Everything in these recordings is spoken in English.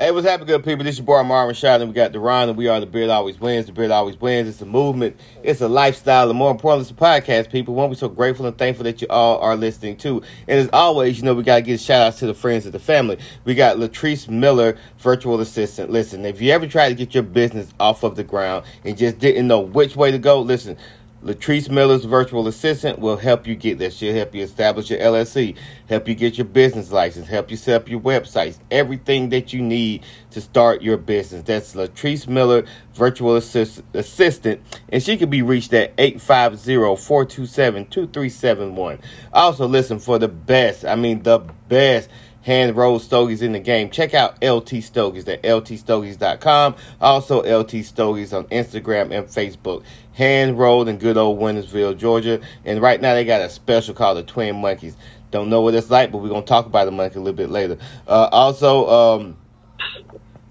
Hey, what's happening, good people? This is your boy Marvin Shot, and we got Derron, and we are the Beard Always Wins. The Beard Always Wins. It's a movement, it's a lifestyle, and more importantly, it's a podcast, people. One, we're so grateful and thankful that you all are listening to. And as always, you know, we got to give shout outs to the friends of the family. We got Latrice Miller, virtual assistant. Listen, if you ever tried to get your business off of the ground and just didn't know which way to go, listen, Latrice Miller's virtual assistant will help you get there. She'll help you establish your LLC, help you get your business license, help you set up your websites, everything that you need to start your business. That's Latrice Miller, virtual assist- assistant, and she can be reached at 850-427-2371. Also, listen, for the best, I mean the best hand rolled stogies in the game. Check out LT Stogies at ltstogies.com. Also, LT Stogies on Instagram and Facebook. Hand rolled in good old Wintersville, Georgia. And right now they got a special called the Twin Monkeys. Don't know what it's like, but we're going to talk about the monkey a little bit later. Uh, also, um,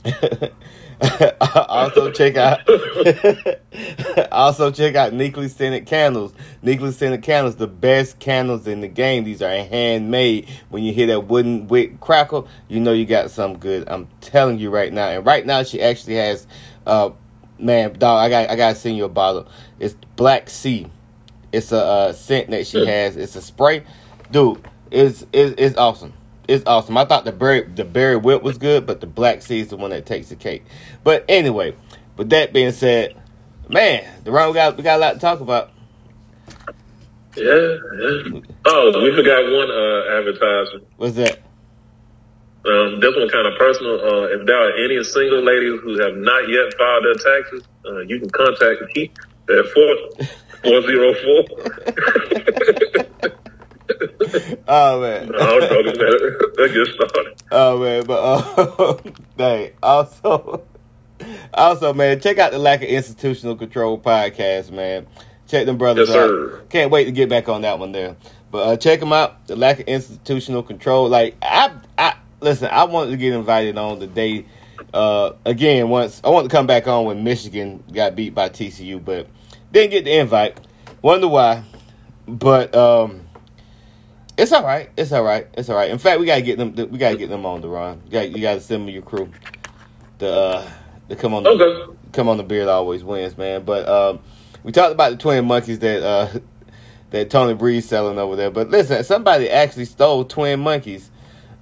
also check out also check out Neatly Scented Candles. Neatly Scented Candles, the best candles in the game. These are handmade. When you hear that wooden wick crackle, you know you got something good. I'm telling you right now. And right now she actually has uh man, dog, I got I gotta send you a bottle. It's Black Sea. It's a uh, scent that she has. It's a spray. Dude, it's, it's it's awesome it's awesome. I thought the berry the berry whip was good, but the black sea is the one that takes the cake. But anyway, with that being said, man, the round we got we got a lot to talk about. Yeah, yeah. Oh, we forgot one uh, advertisement. What's that? Um, this one kind of personal. Uh, if there are any single ladies who have not yet filed their taxes, uh, you can contact me at four four zero four. oh man. I don't know that. That get started. Oh man, but uh, dang. Also, also man, check out the lack of institutional control podcast, man. Check them brothers yes, out. Can't wait to get back on that one there. But uh, check them out. The lack of institutional control. Like I, I listen. I wanted to get invited on the day. Uh, again, once I want to come back on when Michigan got beat by TCU, but didn't get the invite. Wonder why. But um, it's all right. It's all right. It's all right. In fact, we gotta get them. We gotta get them on the run. You got you gotta send me your crew. The uh, to come on. The, okay. Come on. The beard always wins, man. But um, we talked about the twin monkeys that uh that Tony Breeze selling over there. But listen, somebody actually stole twin monkeys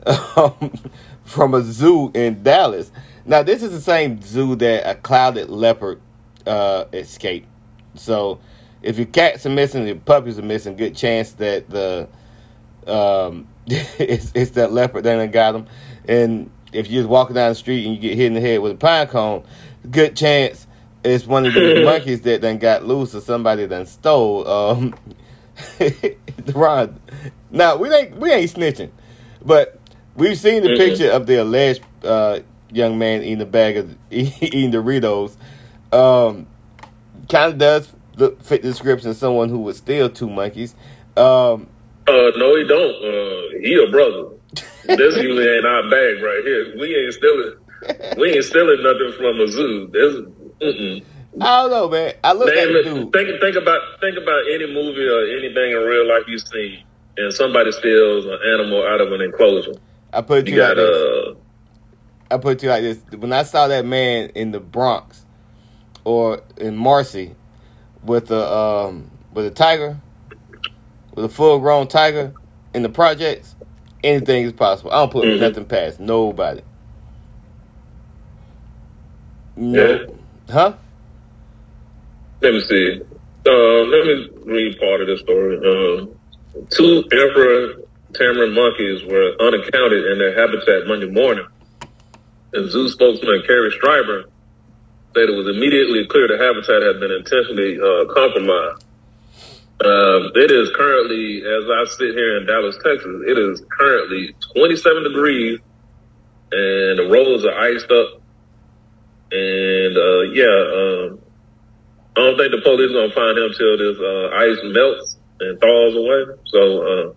um, from a zoo in Dallas. Now this is the same zoo that a clouded leopard uh escaped. So if your cats are missing, your puppies are missing, good chance that the um, it's, it's that leopard that got him. And if you're just walking down the street and you get hit in the head with a pine cone, good chance it's one of the monkeys that done got loose or somebody done stole. Um, Ron, now we ain't we ain't snitching, but we've seen the mm-hmm. picture of the alleged uh, young man eating the bag of eating Doritos. Um, kind of does look, fit the description of someone who would steal two monkeys. Um, uh, no, he don't. Uh, he a brother. this usually ain't our bag right here. We ain't stealing. We ain't stealing nothing from a zoo. There's, mm-mm. I don't know, man. I look man, at dude. Think, think about think about any movie or anything in real life you see, and somebody steals an animal out of an enclosure. I put you, you got, like this. Uh, I put you like this. When I saw that man in the Bronx or in Marcy with a um, with a tiger, with a full grown tiger in the projects, anything is possible. I don't put mm-hmm. nothing past nobody. No. Yeah. Huh? Let me see. Uh, let me read part of the story. Uh, two emperor tamarin monkeys were unaccounted in their habitat Monday morning. And zoo spokesman Kari Streiber said it was immediately clear the habitat had been intentionally uh, compromised. Um, it is currently, as I sit here in Dallas, Texas, it is currently 27 degrees and the roads are iced up. And, uh, yeah, um, I don't think the police are going to find him till this, uh, ice melts and thaws away. So, uh,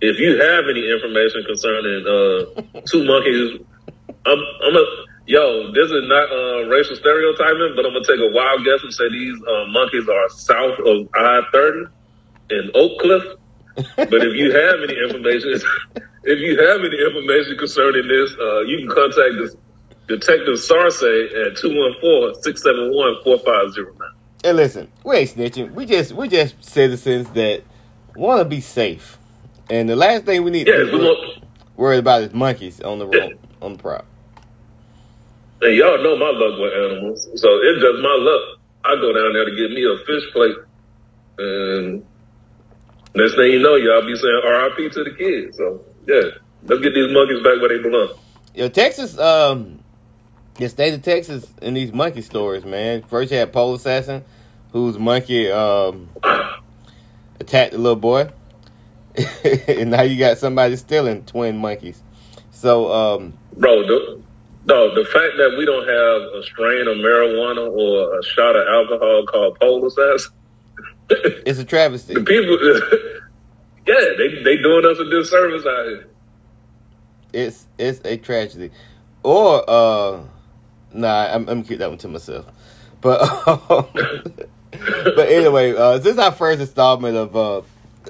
if you have any information concerning, uh, two monkeys, I'm, I'm a, yo, this is not, uh, racial stereotyping, but I'm going to take a wild guess and say these, uh, monkeys are south of I-30 in Oak Cliff. but if you have any information, if you have any information concerning this, uh, you can contact the, Detective Sarce at 214-671-4509. And listen, we ain't snitching. We just we just citizens that want to be safe. And the last thing we need Yeah, to we worried about is monkeys on the road on the prop. And y'all know my luck with animals, so it's just my luck. I go down there to get me a fish plate, and next thing you know, y'all be saying R.I.P. to the kids. So yeah, let's get these monkeys back where they belong. Yo, Texas, um, the state of Texas in these monkey stories, man. First you had Pole Assassin, whose monkey um attacked the little boy. and now you got somebody stealing twin monkeys. So, um, Bro, the, no, the fact that we don't have a strain of marijuana or a shot of alcohol called Polar Sass, it's a travesty. the people, yeah, they they doing us a disservice out here. It's it's a tragedy. Or uh nah, I'm, I'm gonna keep that one to myself. But but anyway, uh, this is our first installment of uh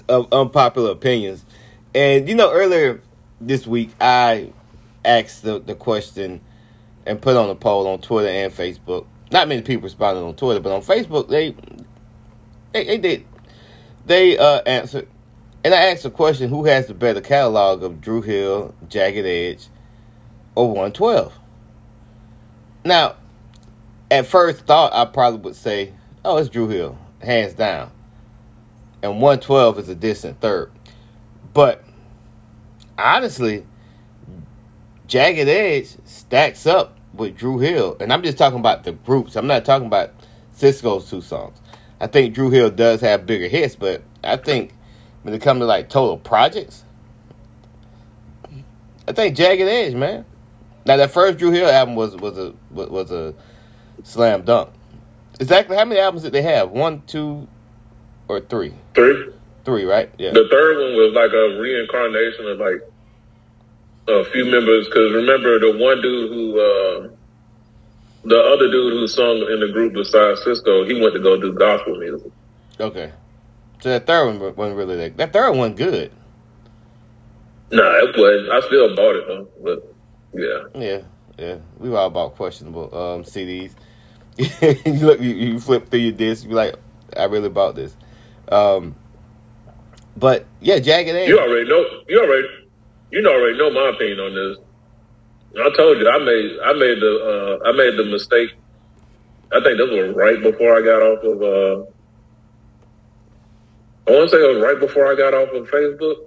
of unpopular opinions, and you know earlier this week I asked the the question and put on a poll on Twitter and Facebook. Not many people responded on Twitter, but on Facebook they they, they did they uh answered and I asked the question who has the better catalog of Dru Hill, Jagged Edge, or 112? Now, at first thought, I probably would say, oh, it's Dru Hill, hands down. And 112 is a distant third. But honestly, Jagged Edge stacks up with Dru Hill. And I'm just talking about the groups. I'm not talking about Sisqó's two songs. I think Dru Hill does have bigger hits, but I think when it comes to like total projects, I think Jagged Edge, man. Now that first Dru Hill album was was a was, a slam dunk. Exactly how many albums did they have? One, two, or three? Three. Three, right? Yeah. The third one was like a reincarnation of like a few members. Because remember the one dude who, uh, the other dude who sung in the group besides Sisqó, he went to go do gospel music. Okay. So that third one wasn't really that. That third one good. Nah, it wasn't. I still bought it though. But yeah, Yeah, yeah. We were all about questionable um, CDs. you look, you, you flip through your disc, you be like, I really bought this. Um, but yeah, Jagged Edge. you already know. You already, you already know my opinion on this. I told you I made I made the uh, I made the mistake. I think this was right before I got off of. Uh, I want to say it was right before I got off of Facebook,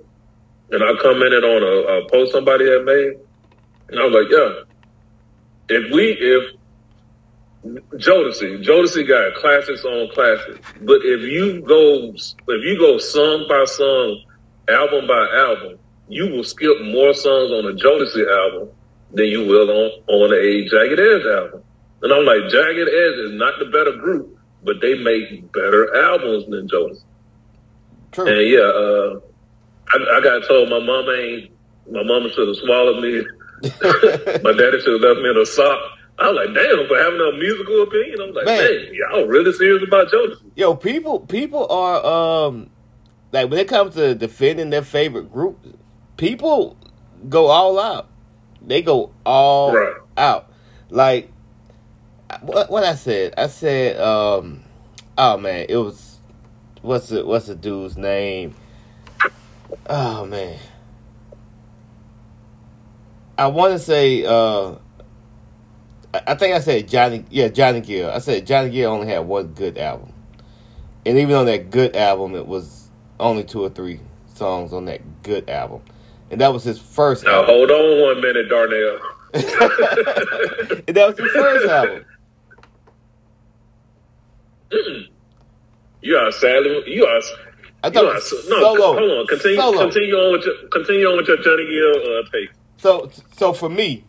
and I commented on a, a post somebody had made, and I was like, "Yeah, if we if Jodeci, Jodeci got classics on classics, but if you go if you go song by song, album by album, you will skip more songs on a Jodeci album than you will on on a Jagged Edge album." And I'm like, Jagged Edge is not the better group, but they make better albums than Jodeci. True. And yeah, uh, I, I got told my mom ain't, my mama should have swallowed me. my daddy should have left me in a sock. I was like, damn, for having a musical opinion. I'm like, man, y'all really serious about Jodeci? Yo, people people are um like when it comes to defending their favorite group, people go all out. They go all Right. out. Like what what I said? I said um oh man, it was what's the what's the dude's name? Oh man. I want to say uh I I think I said Johnny yeah, Johnny Gill. I said Johnny Gill only had one good album. And even on that good album it was only two or three songs on that good album. And that was his first Now album. hold on one minute, Darnell. and that was his first album. You are sadly, you are. I You thought it are no, solo. hold on. Continue, Solo. continue on with your, continue on with your Johnny Gill uh, take. So so for me,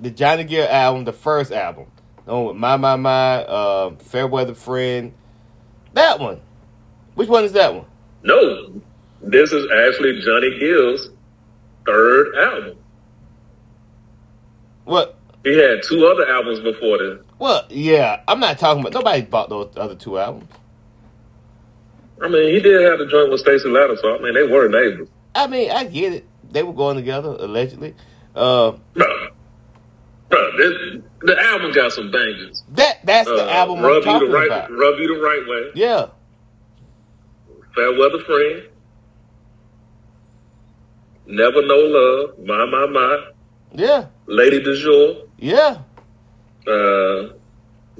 the Johnny Gill album, the first album, the one with My My My, uh, Fairweather Friend, that one. Which one is that one? No, this is actually Johnny Gill's third album. What? He had two other albums before this. Well, yeah, I'm not talking about. Nobody bought those other two albums. I mean, he did have the joint with Stacy Lattisaw, so I mean, they were neighbors. I mean, I get it. They were going together allegedly. Uh, Bro, bro, this, the album got some bangers. That that's the Uh, album I'm rub you talking the right, about. rub you the right way. Yeah, Fair weather friend. Never know love. My my my. yeah, Lady du jour. yeah. Uh,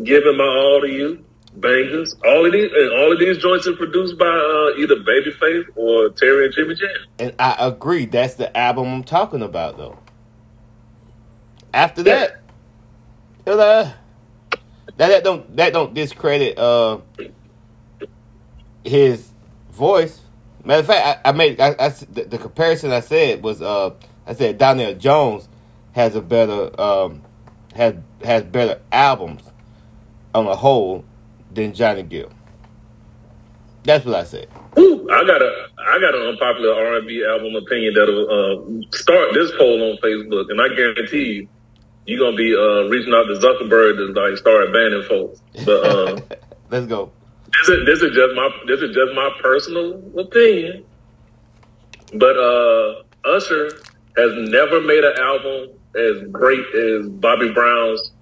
giving my all to you. Bangers. All of these and all of these joints are produced by uh, either Babyface or Terry and Jimmy Jam. And I agree. That's the album I'm talking about, though. After that, it, uh, that that don't that don't discredit uh his voice. Matter of fact, I, I made I, I the, the comparison I said was uh I said Donell Jones has a better um has has better albums on a whole than Johnny Gill. That's what I said. Ooh, I got a I got an unpopular R and B album opinion that'll uh, start this poll on Facebook, and I guarantee you, you're gonna be uh, reaching out to Zuckerberg to like start banning folks. But uh, Let's go. This is this is just my this is just my personal opinion. But uh, Usher has never made an album as great as Bobby Brown's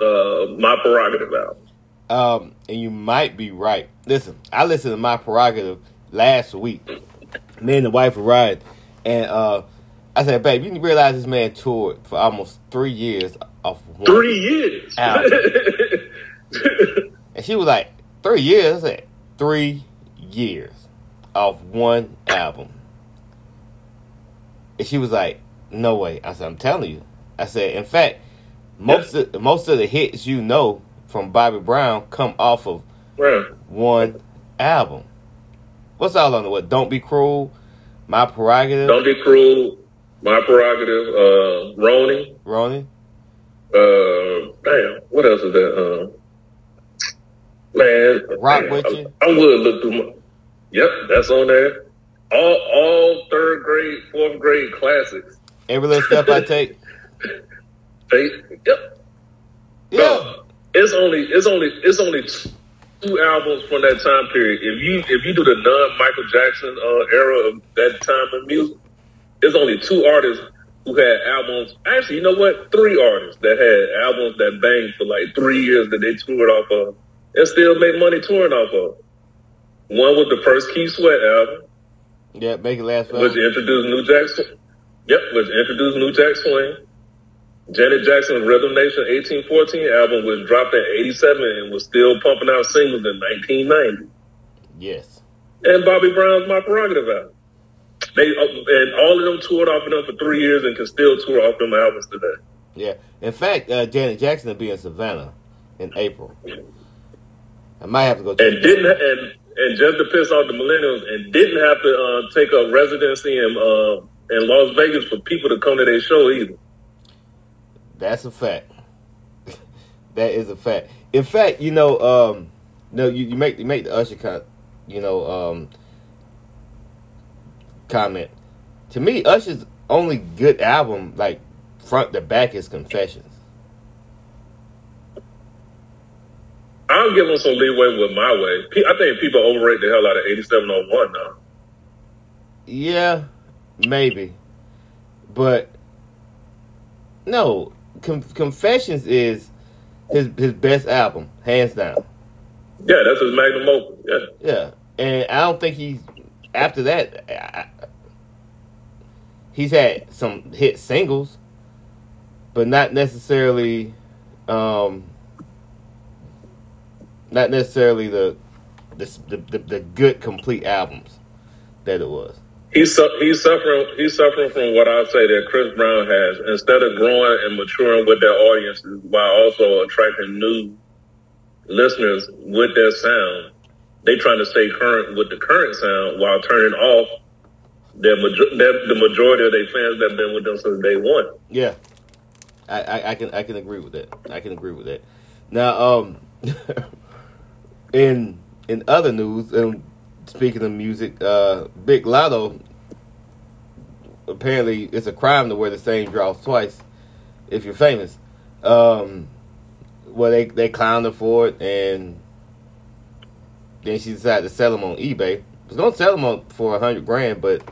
uh, "My Prerogative" album. Um, and you might be right. Listen, I listened to my prerogative last week. Me and the wife were riding, and uh, I said, "Babe, you realize this man toured for almost three years off one." Three years. And she was like, three years? I said, three years off one album. And she was like, no way. I said, I'm telling you. I said, in fact, most of most of the hits you know from Bobby Brown come off of Right. one album. What's all on the what? Don't be cruel. My prerogative. Don't be cruel. My prerogative. Uh, Roni. Ronnie. Uh, damn. What else is that? Uh, man. Rock damn, with I, you? I would look through my. Yep, that's on there. All all third grade, fourth grade classics. Every little step I take. Yep. Yeah. No, it's only it's only it's only two albums from that time period. If you if you do the non Michael Jackson uh, era of that time in music, there's only two artists who had albums. Actually, you know what? Three artists that had albums that banged for like three years that they toured off of and still make money touring off of. One was the first Keith Sweat album, Yeah, make it last which forever. introduced New Jack. Sw- Yep, which introduced New Jack Swing. Janet Jackson's Rhythm Nation 1814 album was dropped in 87 and was still pumping out singles in 1990. Yes. And Bobby Brown's My Prerogative album. They uh, and all of them toured off of them for three years and can still tour off them albums today. Yeah. In fact, uh, Janet Jackson will be in Savannah in April. I might have to go. And didn't and and just to piss off the millennials and didn't have to uh, take a residency in uh, in Las Vegas for people to come to their show either. That's a fact. that is a fact. In fact, you know, um, no, you, you make you make the Usher con, you know, um, comment. To me, Usher's only good album, like front to back, is Confessions. I'll give them some leeway with my way. I think people overrate the hell out of 8701 now. Yeah, maybe, but no. Con- Confessions is his his best album, hands down. Yeah, that's his magnum opus. Yeah. Yeah, and I don't think he's after that. I- he's had some hit singles, but not necessarily, um, not necessarily the the the, the, good complete albums that it was. He's su- he's suffering he's suffering from what I say that Chris Brown has. Instead of growing and maturing with their audiences while also attracting new listeners with their sound, they trying to stay current with the current sound while turning off their, major- their the majority of their fans that have been with them since day one. Yeah, I, I, I can I can agree with that. I can agree with that. Now, um, in in other news, and speaking of music, uh, Big Latto apparently it's a crime to wear the same draws twice if you're famous. Um, well, they they clowned her for it, and then she decided to sell them on eBay. Was gonna sell them for a hundred grand, but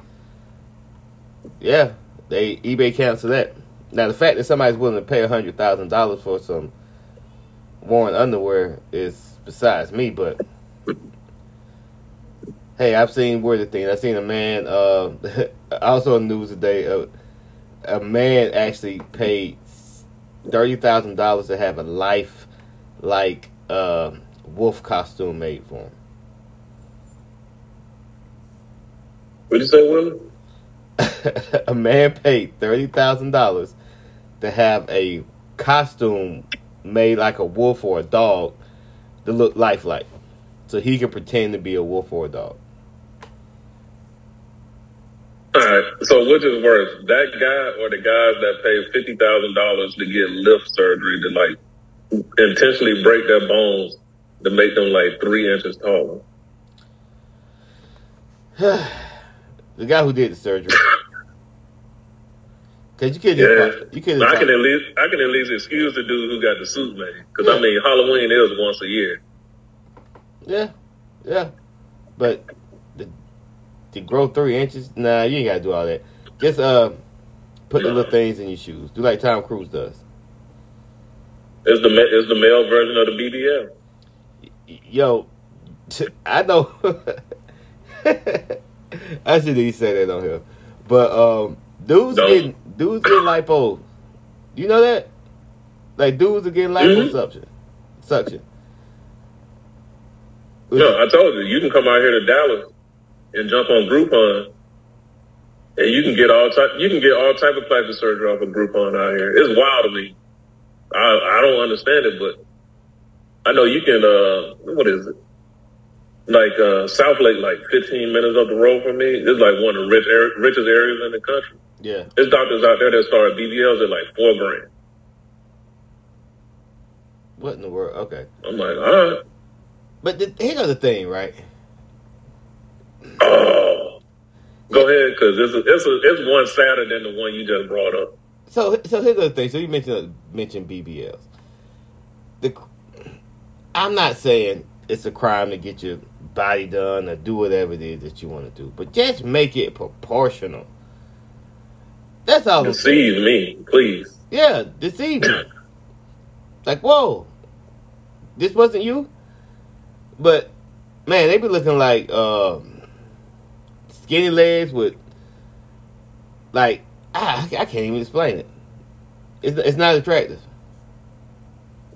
yeah, they eBay canceled that. Now the fact that somebody's willing to pay a hundred thousand dollars for some worn underwear is besides me, but hey, I've seen weirder things. I've seen a man, uh, also the news today, uh, a man actually paid thirty thousand dollars to have a life like uh, wolf costume made for him. What did you say, Willie? a man paid thirty thousand dollars to have a costume made like a wolf or a dog to look lifelike, so he can pretend to be a wolf or a dog. All right. So which is worse, that guy or the guys that pay fifty thousand dollars to get lift surgery to like intentionally break their bones to make them like three inches taller? the guy who did the surgery. Cause you could Yeah. just you could I can at least I can at least excuse the dude who got the suit made because Yeah. I mean Halloween is once a year. yeah yeah, but the, to grow three inches, nah, you ain't gotta do all that. Just uh, put the little things in your shoes. Do like Tom Cruise does. Is the it's the male version of the BBL. Yo, I know. I shouldn't even say that on here, but um, dudes Don't. getting dudes getting lipo. You know that? Like dudes are getting Mhm. liposuction, suction. No, I told you you can come out here to Dallas and jump on Groupon, and you can get all type you can get all type of plastic surgery off of Groupon out here. It's wild to me. I I don't understand it, but I know you can. uh What is it? Like uh Southlake, like 15 minutes up the road from me. It's like one of the rich ar- richest areas in the country. Yeah, There's doctors out there that start BBLs at like four grand. what in the world? Okay, I'm like, all right. but the, here's the thing, right? Oh, go ahead, because it's a, it's a, it's one sadder than the one you just brought up. So, so here's the thing. So you mentioned uh, mentioned BBLs. The, I'm not saying it's a crime to get your body done or do whatever it is that you want to do, but just make it proportional. That's all. Deceive me, please. Yeah, deceive me. like, whoa, this wasn't you. But man, they be looking like um, skinny legs with like ah, I can't even explain it. It's it's not attractive.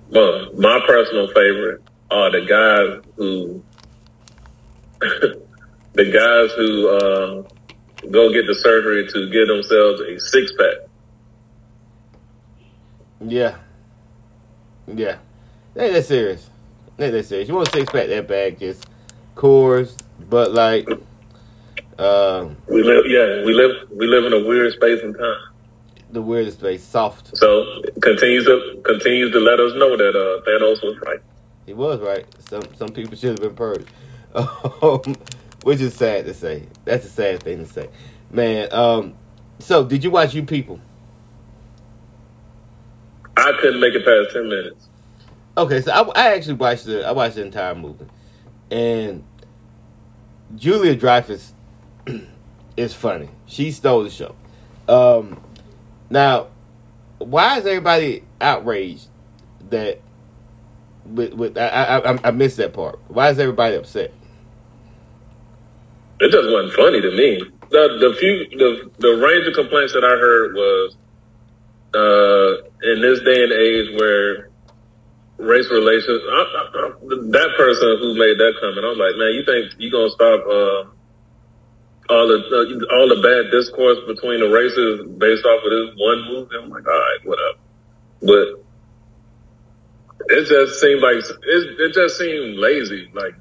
Well, my personal favorite are the guys who, the guys who uh, go get the surgery to give themselves a six pack. Yeah, yeah, they that serious. They that serious. You want a six pack that bag? Just Coors, but like, um, We live, yeah, we live, we live in a weird space and time. the weirdest place, soft. So continues to continues to let us know that uh, Thanos was right. He was right. Some some people should have been purged, um, which is sad to say. That's a sad thing to say, man. Um, so did you watch You People? I couldn't make it past ten minutes. Okay, so I, I actually watched the I watched the entire movie, and Julia Dreyfus is funny. She stole the show. Um, now, why is everybody outraged that? With, with I, I I- I missed that part. Why is everybody upset? It just wasn't funny to me. The the few the the range of complaints that I heard was uh, in this day and age where race relations. I, I, I, that person who made that comment, I was like, man, you think you gonna stop uh, all the uh, all the bad discourse between the races based off of this one movie? I'm like, all right, whatever. But it just seemed like it, it just seemed lazy. Like,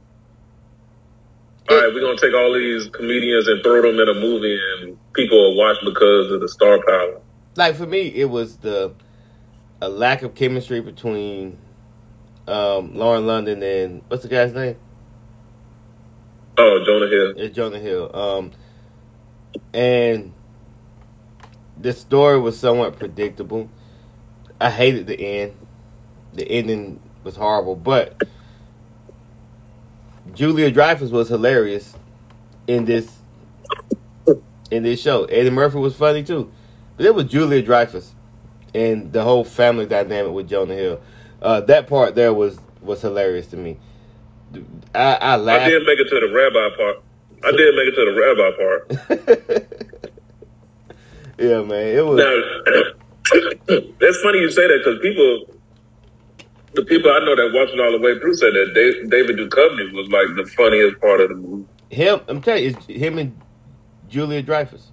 all right, we're gonna take all these comedians and throw them in a movie, and people will watch because of the star power. like for me, it was the a lack of chemistry between um, Lauren London and what's the guy's name? Oh, Jonah Hill. It's Jonah Hill. Um, and the story was somewhat predictable. I hated the end. The ending was horrible, but Julia Dreyfus was hilarious in this in this show. Eddie Murphy was funny too, but it was Julia Dreyfus and the whole family dynamic with Jonah Hill. Uh, that part there was was hilarious to me. I, I laughed. I did make it to the rabbi part. I did make it to the rabbi part. yeah, man, it was. Now, it's funny you say that because people, the people I know that watched it all the way through said that Dave, David Duchovny was like the funniest part of the movie. Him, I'm telling you, it's him and Julia Dreyfus.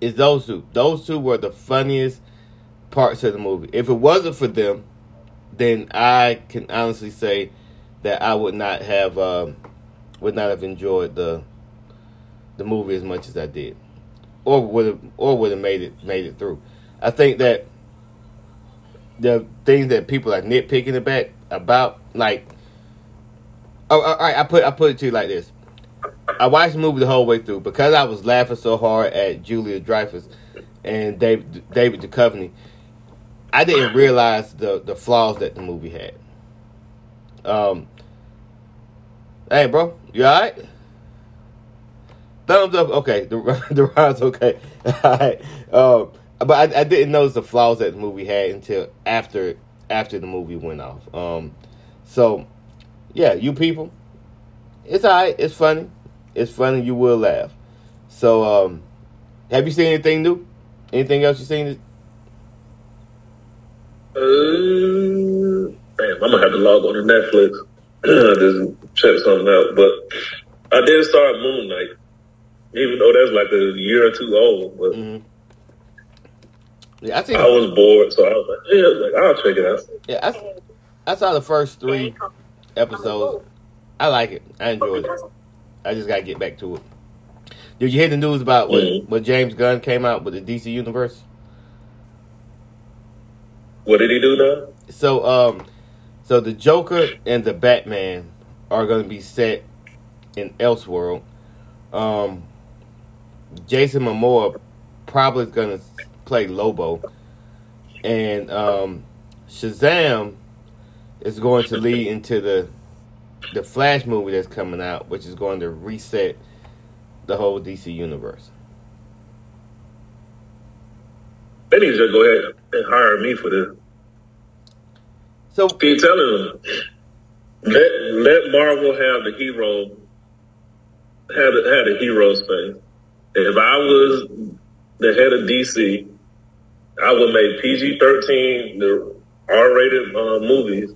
It's those two. Those two were the funniest parts of the movie. If it wasn't for them, then I can honestly say that I would not have um, would not have enjoyed the the movie as much as I did, or would have or would have made it made it through. I think that the things that people are nitpicking about about like oh all right I put I put it to you like this. I watched the movie the whole way through because I was laughing so hard at Julia Dreyfus and David David Duchovny. I didn't realize the the flaws that the movie had. Um, hey, bro, you all right? Thumbs up. Okay, the the ride's okay. all right. Um, but I, I, didn't notice the flaws that the movie had until after after the movie went off. Um, so yeah, you people, it's alright. It's funny. It's funny. You will laugh. So, um, have you seen anything new? Anything else you seen? Uh, man, I'm gonna have to log on to Netflix just check something out. But I did start Moon Knight, even though that's like a year or two old. But mm-hmm. Yeah, I, think I was bored, so I was like, yeah, like I'll check it out. Yeah, I, I saw the first three episodes. I like it. I enjoyed it. I just gotta get back to it. Did you hear the news about what, mm-hmm. what James Gunn came out with the DC universe? What did he do now? So, um, so the Joker and the Batman are going to be set in Elseworld. Um, Jason Momoa probably is going to play Lobo, and um, Shazam is going to lead into the the Flash movie that's coming out, which is going to reset the whole DC universe. They need to go ahead and hire me for this. So keep telling them, let let Marvel have the hero, have the, have the hero space. If I was the head of DC, I would make PG thirteen the R rated uh, movies,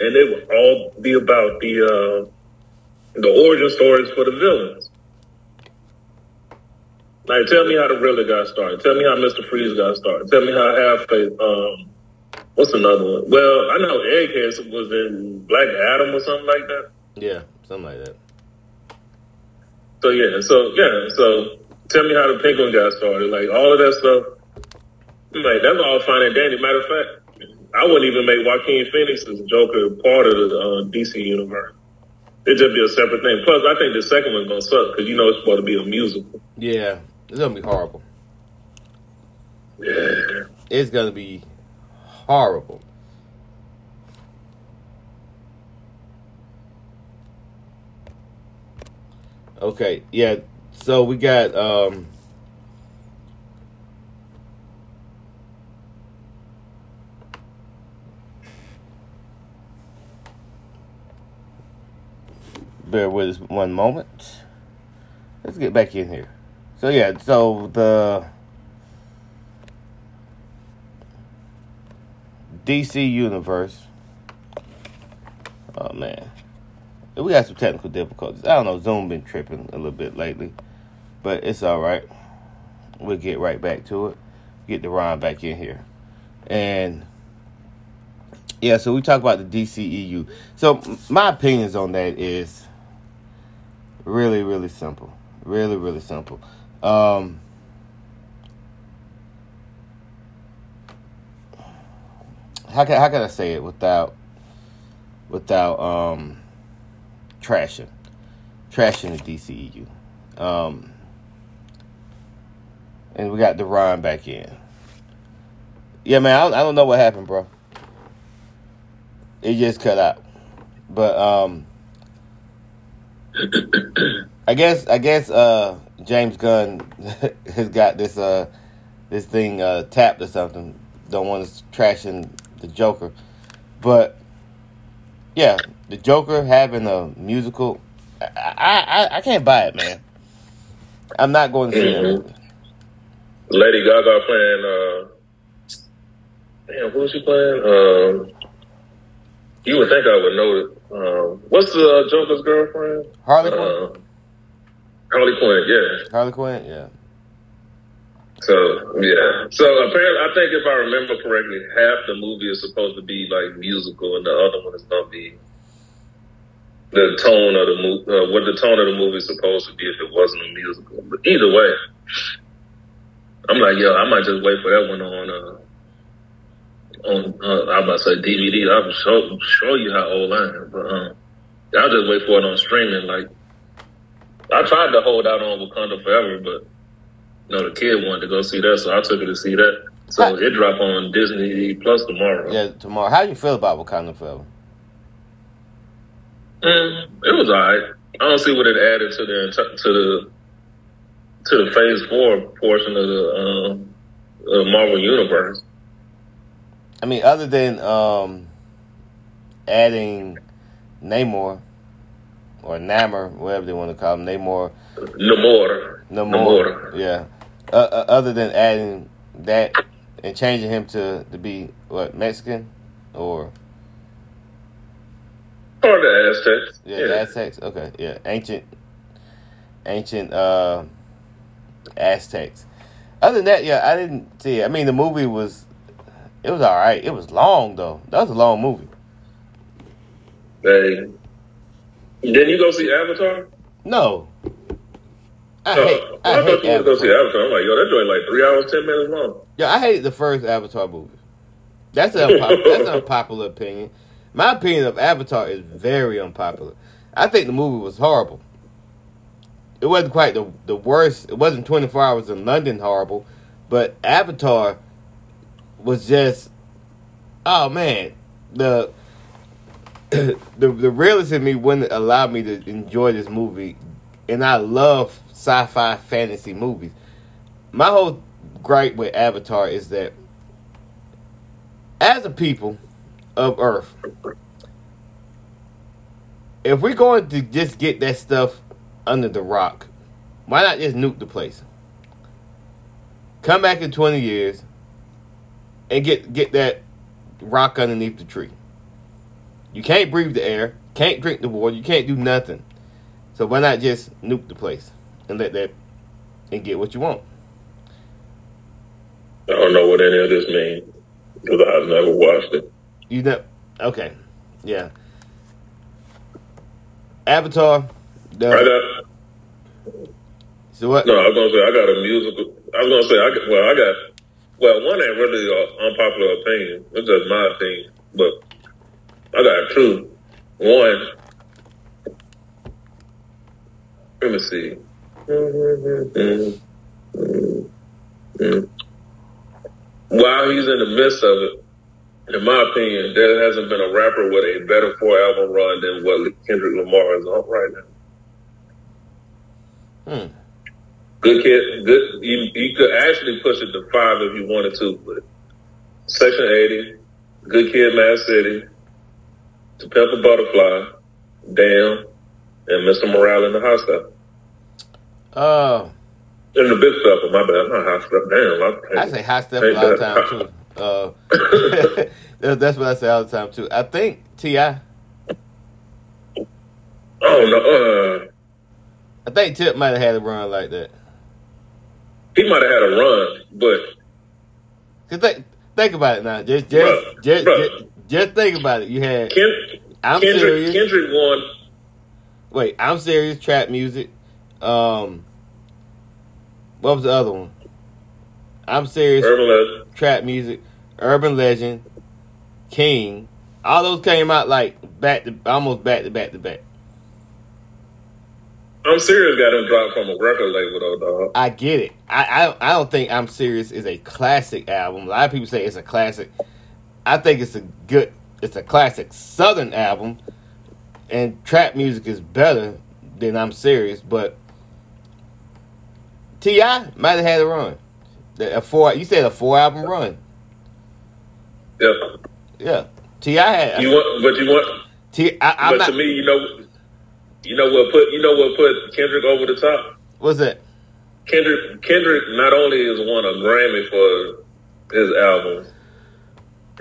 and they would all be about the uh, the origin stories for the villains. Like, tell me how the Riddler got started. Tell me how Mister Freeze got started. Tell me how Half Face, um, What's another one? Well, I know Egghead was in Black Adam or something like that. Yeah, something like that. So yeah, so yeah, so tell me how the Penguin got started. Like all of that stuff. Like that's all fine and dandy. Matter of fact, I wouldn't even make Joaquin Phoenix's Joker part of the uh, DC universe. It'd just be a separate thing. Plus, I think the second one's gonna suck because you know it's supposed to be a musical. Yeah, it's gonna be horrible. Yeah, it's gonna be horrible. Okay, yeah. So we got um Bear with us one moment. Let's get back in here. So yeah, so the DC Universe. Oh man, we got some technical difficulties. I don't know. Zoom been tripping a little bit lately, but it's all right. We'll get right back to it. Get the Ron back in here, and yeah. So we talk about the DCEU. So my opinions on that is really, really simple. Really, really simple. Um, how can how can I say it without without um trashing trashing the DCEU. Um, and we got Derron back in. Yeah, man, I I don't know what happened, bro. It just cut out. But um I guess I guess uh James Gunn has got this uh this thing uh, tapped or something. Don't want us trashing the Joker, but yeah, the Joker having a musical. I I, I can't buy it, man. I'm not going to see mm-hmm. it. Lady Gaga playing. Uh, damn, who's she playing? Um, you would think I would know it. Um, what's the uh, Joker's girlfriend? Harley Quinn. Uh, Harley Quinn, yeah. Harley Quinn, yeah. So yeah, so apparently, I think if I remember correctly, half the movie is supposed to be like musical, and the other one is gonna be the tone of the movie, uh, what the tone of the movie is supposed to be if it wasn't a musical. But either way, I'm like, yo, I might just wait for that one on. Uh, on uh, I'm about to say DVD. I'll show show you how old I am, but um, I'll just wait for it on streaming. Like I tried to hold out on Wakanda Forever, but you know the kid wanted to go see that, so I took her to see that. So how, it dropped on Disney Plus tomorrow. Yeah, tomorrow. How do you feel about Wakanda Forever? Mm, it was alright. I don't see what it added to the to the to the Phase Four portion of the um, uh, Marvel Universe. I mean, other than um, adding Namor or Namor, whatever they want to call him, Namor. Namor. Namor. Namor. Yeah. Uh, uh, other than adding that and changing him to to be what Mexican or or the Aztecs. Yeah, yeah. Aztecs. Okay, yeah, ancient, ancient uh, Aztecs. Other than that, yeah, I didn't see. It. I mean, the movie was, it was all right. It was long though. That was a long movie. Hey, didn't you go see Avatar? No. I hate, I, I hate thought you go see Avatar. I'm like, yo, that joint like three hours, ten minutes long. Yeah, I hated the first Avatar movie. That's an unpop- that's an unpopular opinion. My opinion of Avatar is very unpopular. I think the movie was horrible. It wasn't quite the the worst. It wasn't 24 Hours in London horrible, but Avatar was just oh man the the the realist in me wouldn't allow me to enjoy this movie, and I love sci-fi fantasy movies. My whole gripe with Avatar is that as a people of Earth. If we're going to just get that stuff under the rock, why not just nuke the place? Come back in 20 years and get get that rock underneath the tree. You can't breathe the air, can't drink the water, you can't do nothing. So why not just nuke the place and let that and get what you want? I don't know what any of this means because I've never watched it. You know, okay, yeah. Avatar. The, I got. So what? No, I was gonna say I got a musical. I was gonna say I got. Well, I got. Well, one ain't really an unpopular opinion. It's just my opinion, but I got two. One. Let me see. While he's in the midst of it, in my opinion, there hasn't been a rapper with a better four album run than what Kendrick Lamar is on right now. Hmm. Good kid, good. You, you could actually push it to five if you wanted to, but Section 80, Good Kid, Mad City, To a Butterfly, Damn, and Mr. Morale in the Hot Stuff. Oh. And the big stuff, my bad, not hot stuff. Damn, I, I say hot stuff a lot of times too. Uh, that's what I say all the time too. I think Ti. Oh no! Uh, I think Tip might have had a run like that. He might have had a run, but think think about it now. Just just just, just, just think about it. You had Ken, I'm Kendrick, serious. Kendrick won. Wait, I'm serious. Trap music. Um, what was the other one? I'm serious. Urban Legend. Trap music. Urban Legend. King. All those came out like back to almost back to back to back. I'm serious. Got him dropped from a record label though, dog. I get it. I, I I don't think I'm serious is a classic album. A lot of people say it's a classic. I think it's a good. It's a classic Southern album, and trap music is better than I'm serious. But T.I. might have had a run. A four. You said a four album run. Yeah. Yeah. T.I. had. You want, but you want. T. I, I'm but not. to me, you know, you know what put you know what put Kendrick over the top. What's that? Kendrick Kendrick not only has won a Grammy for his album,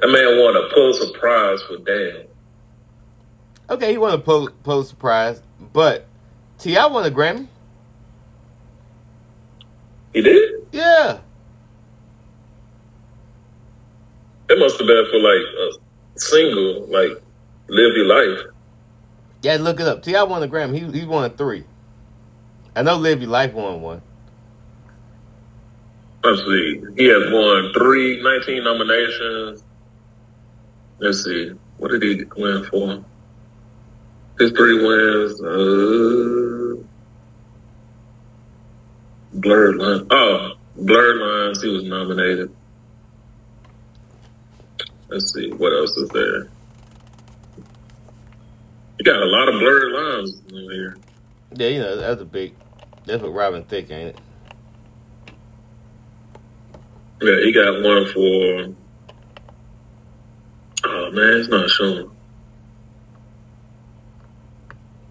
that man won a Pulitzer Prize for Damn. Okay, he won a Pul- Pulitzer Prize, but T.I. won a Grammy. He did. Yeah. It must have been for like a single, like "Live Your Life." Yeah, look it up. T.I. won the Grammy. He he won three. I know Live Your Life won one. Let's see. He has won three, 19 nominations. Let's see. What did he win for? His three wins. Uh, Blurred Lines. Oh, Blurred Lines. He was nominated. Let's see. What else is there? You got a lot of blurred lines in here. Yeah, you know that's a big. That's what Robin Thicke, ain't it? Yeah, he got one for. Oh man, it's not showing.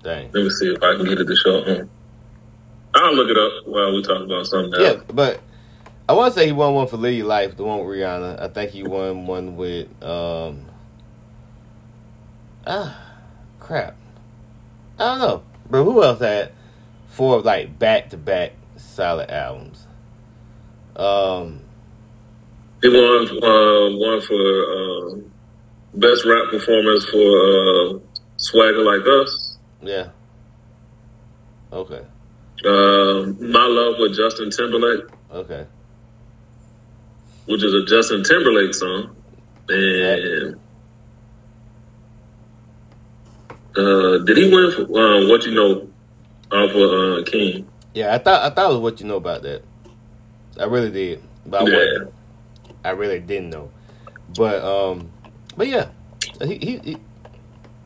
Dang. Let me see if I can get it to show. Huh? I'll look it up while we talk about something else. Yeah, but I want to say he won one for Your Life, the one with Rihanna. I think he won one with um. Ah, crap. I don't know, but who else had four like back to back solid albums? Um, He won uh, one for uh, best rap performance for uh, Swagger Like Us. yeah. Okay. Uh, My Love with Justin Timberlake, Okay. which is a Justin Timberlake song, and uh, did he win for uh, What You Know off of uh, King? Yeah, I thought I thought it was what you know about that. I really did, but I Yeah. wasn't. I really didn't know. But um, but yeah, he, he, he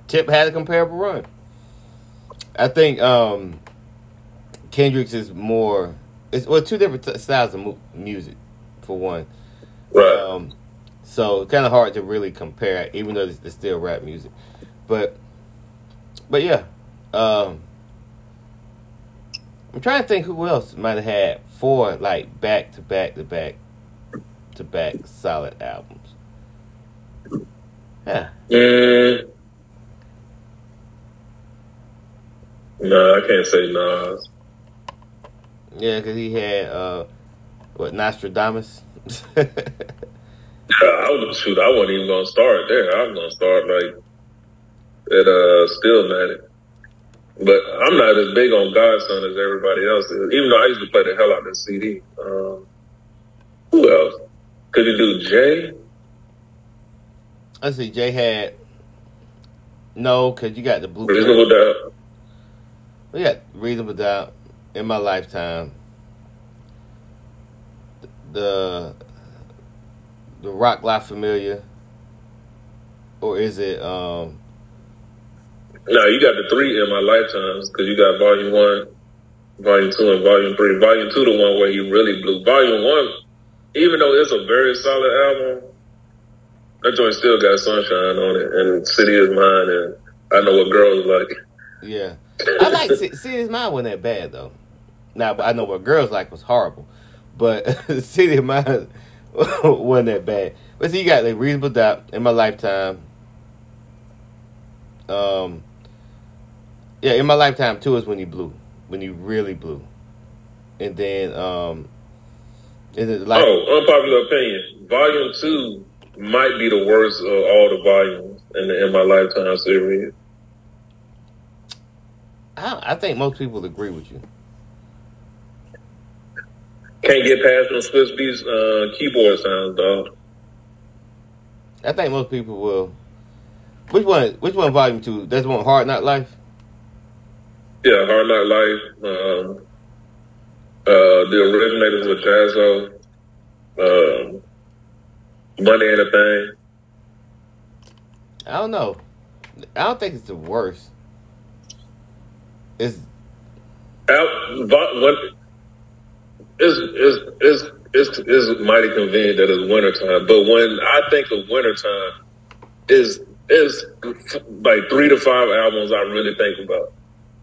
Tip had a comparable run. I think um, Kendrick's is more. It's well two different t- styles of mu- music, for one. Right. Um, so it's kind of hard to really compare, even though it's, it's still rap music. But but yeah, um, I'm trying to think who else might have had four like back to back to back to back solid albums. Yeah, Mm. No, I can't say Nas. yeah, because he had uh, what Nastradamus. I was shoot. I wasn't even gonna start there. I was gonna start like at uh Stillmatic. But I'm not as big on God's Son as everybody else is. Even though I used to play the hell out of this CD. Um, who else? Could you do Jay? Let's see, Jay had no, because you got the blue. Reasonable Doubt. We got reasonable doubt in my lifetime. The the Rock life familiar, or is it um? No, you got the three in my lifetimes because you got Volume One, Volume Two, and Volume Three. Volume Two, the one where he really blew. Volume One, even though it's a very solid album, that joint still got Sunshine on it, and City is Mine, and I know what girls like. Yeah, I like see his mind wasn't that bad though. Now I know what girls like was horrible, but City of Mine wasn't that bad. But see, you got like reasonable doubt in my lifetime. Um, yeah, in my lifetime too is when he blew, when he really blew, and then um, is it like Oh, unpopular opinion. Volume Two might be the worst of all the volumes in the In My Lifetime series. I, I think most people agree with you. Can't get past them Swizz Beatz uh, keyboard sounds, dog. I think most people will. Which one? Which one? Volume two? That's one. Hard Knock Life. Yeah, Hard Knock Life. Um, uh, the originators with Jaz-O. Um, Money Ain't a Thing. I don't know. I don't think it's the worst. It's Out, what, it's, it's, it's, it's it's mighty convenient that it's wintertime. But when I think of wintertime, is is like three to five albums I really think about.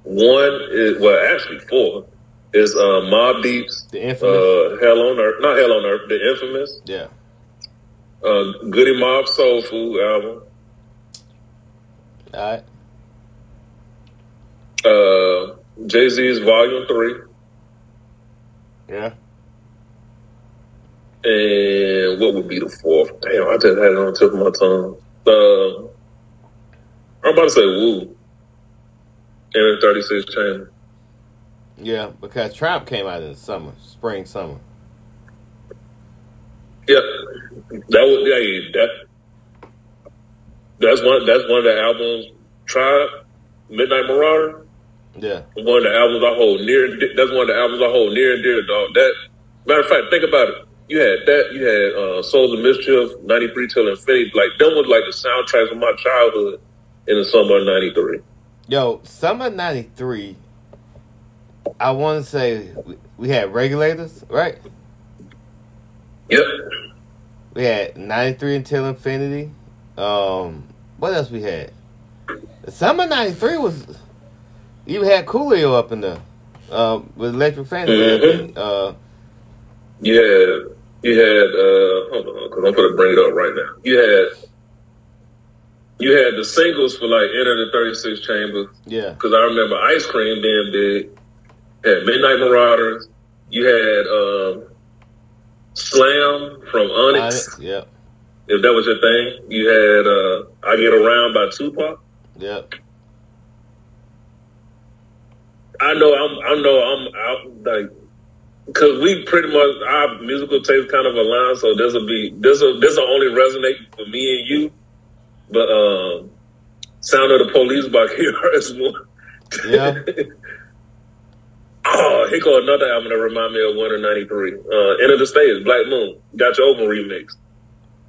One is well, actually four is uh, Mobb Deep's The infamous. uh, Hell on Earth, not Hell on Earth, the infamous yeah. uh, Goodie Mob Soul Food album. All right. Uh, Jay Z's Volume Three, Yeah. and what would be the fourth? Damn, I just had it on the tip of my tongue. Uh, I'm about to say Woo, and the 36 Chambers. Yeah, because Trump came out in the summer, spring, summer. Yeah, that was yeah, that. That's one. That's one of the albums. Tribe, Midnight Marauder. Yeah. One of the albums I hold near. That's one of the albums I hold near and dear, dog. That matter of fact, think about it. You had that. You had uh, Souls of Mischief, '93 till Infinity. Like them was like the soundtracks of my childhood in the summer of '93. Yo, summer '93. I want to say we, we had regulators, right? Yep. We had '93 until infinity. Um, what else we had? Summer '93 was. You had Coolio up in there um, with Electric Fantasy. Mhm. Uh, You had. You had. Uh, hold on, because I'm going to bring it up right now. You had. You had the singles for like Enter the 36 Chambers. yeah, because I remember Ice Cream being big. Had Midnight Marauders. You had um, Slam from Onyx, Onyx, yep, if that was your thing. You had uh, I Get Around by Tupac. yep. I know I'm. I know I'm out like because we pretty much our musical taste kind of align. So this will be this will this will only resonate for me and you. But um, Sound of the Police by KRS One. Yeah. Oh, here go another album that remind me of Winter '93. Uh, Enta da Stage, Black Moon, Got Your Open remix.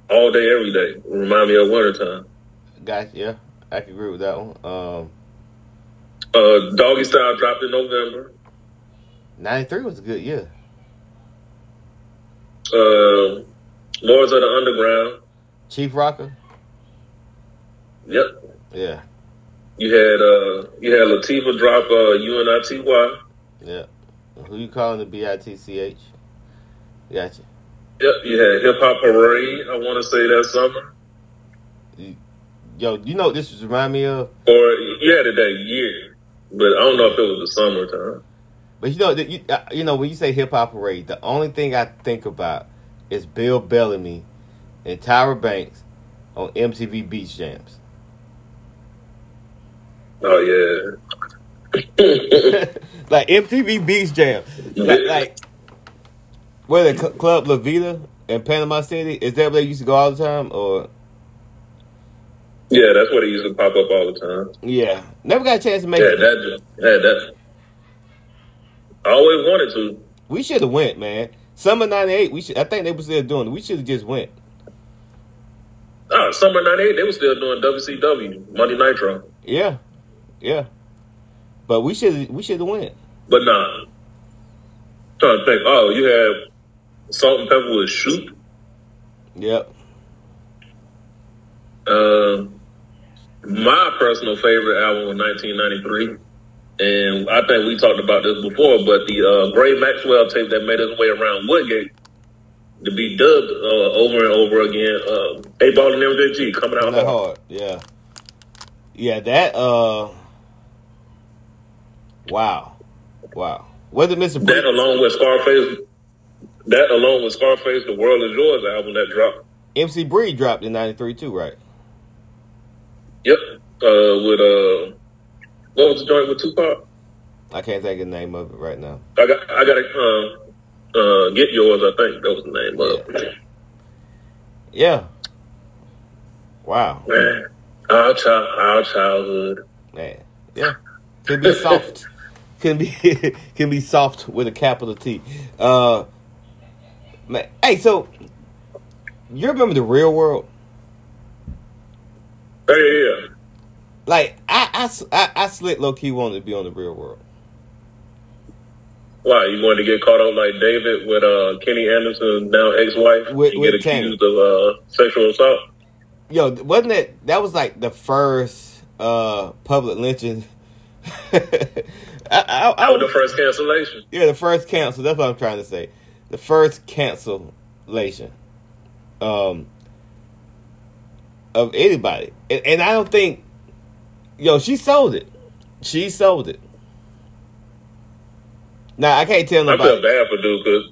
All day, every day. Remind me of wintertime. Got yeah. I can agree with that one. Um, Uh, Doggy Style dropped in November. '93 was a good year. Uh, Lords of the Underground. Chief Rocka. Yep. Yeah, You had uh, you had Latifah drop uh, UNITY. yeah. Who you calling the B I T C H? Gotcha. Yep. You had Hip Hop Parade. I want to say that summer. Yo, you know what this remind me of? Or you had it that year, but I don't know if it was the summertime. But you know, you, uh, you know when you say hip hop parade, the only thing I think about is Bill Bellamy and Tyra Banks on MTV Beach Jams. Oh yeah. like MTV Beach Jam, like, like where the club La Vela in Panama City is that where they used to go all the time? Or Yeah, that's where they used to pop up all the time. yeah, never got a chance to make Yeah, it. that. Yeah, that. I always wanted to. We should have went, man. Summer '98. We should. I think they were still doing it. We should have just went. Ah, summer '98, they were still doing WCW Monday Nitro, Yeah, yeah. But we should. We should have went. but nah. Trying to think. Oh, you have Salt and Pepper with Shoop. Yep. Um, my personal favorite album was 1993, and I think we talked about this before. But the uh, Gray Maxwell tape that made its way around Woodgate to be dubbed uh, over and over again. Uh, 8Ball and MJG coming out hard. hard. Yeah. Yeah. That. Uh. Wow. Wow. It Mr. That along with Scarface, that along with Scarface, the World Is Yours album that dropped. MC Breed dropped in '93 too, right? Yep. Uh, with uh, what was the joint with Tupac? I can't think of the name of it right now. I got, I got to uh, uh, get yours. I think that was the name of it. Yeah. Wow. Man, our child, our childhood. Man. Yeah. Can be soft. can be can be soft with a capital T. Uh. Man. Hey, so you remember the real world? Hey, yeah. Like I I, I, I slit low key wanted to be on the real world. Why you wanted to get caught up like David with uh, Kenny Anderson, now ex-wife, With- and with get accused of uh, sexual assault? Yo, wasn't it? That was like the first uh public lynching. I, I, I, was the first cancellation. Yeah, the first cancel. That's what I'm trying to say. The first cancellation um, of anybody, and, and I don't think, yo, she sold it. She sold it. Now I can't tell nobody. I feel bad for dude because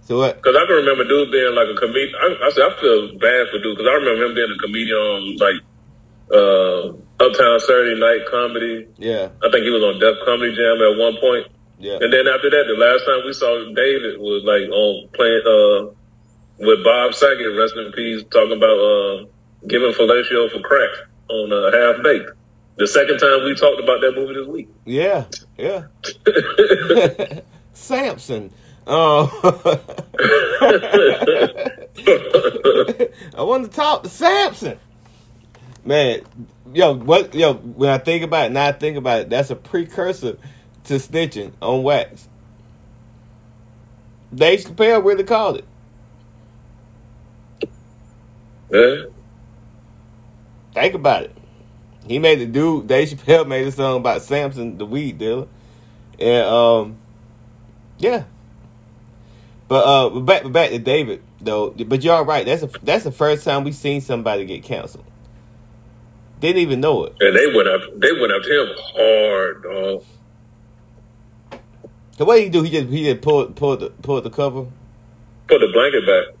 So what? Because I can remember dude being like a comedian. I, I said I feel bad for dude because I remember him being a comedian on like uh, Uptown Saturday Night Comedy. Yeah, I think he was on Def Comedy Jam at one point. yeah, And then after that, the last time we saw David was like on playing uh, with Bob Saget, rest in peace, talking about uh, giving fellatio for crack on uh, Half Baked. The second time we talked about that movie this week. yeah, yeah. Samson. Oh, I want to talk to Samson. Man, yo, what, yo? When I think about it, now I think about it, that's a precursor to snitching on wax. Dave Chappelle really called it. yeah. Think about it. He made the dude. Dave Chappelle made a song about Samson, the weed dealer, and um, yeah. But uh, back back to David though. But you're all right. That's a, that's the first time we've seen somebody get canceled. Didn't even know it. And they went up. They went up to him hard, dog. So what did he do? He just he just pulled pulled the pulled the cover, Put the blanket back.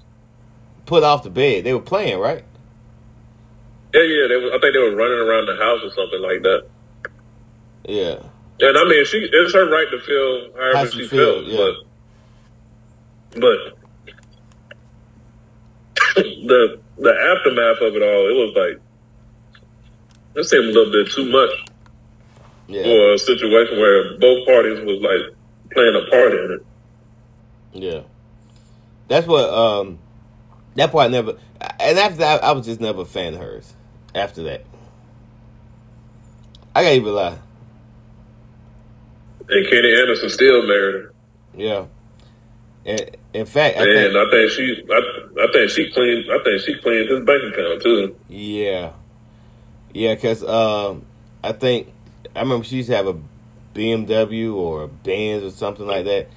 put off the bed. They were playing right. Yeah, yeah. They were, I think they were running around the house or something like that. Yeah, And I mean, she it's her right to feel however How she she, feel, feels, yeah. but but the the aftermath of it all, it was like it seemed a little bit too much yeah, for a situation where both parties was like playing a part in it. yeah. That's what um, that part never. And after that, I was just never a fan of hers. After that, I can't even lie. And Kenny Anderson still married her. Yeah. And in fact, I And think, I think she I, I think she cleaned I think she cleaned his bank account too. yeah, yeah, because um, I think I remember she used to have a BMW or a Benz or something like that,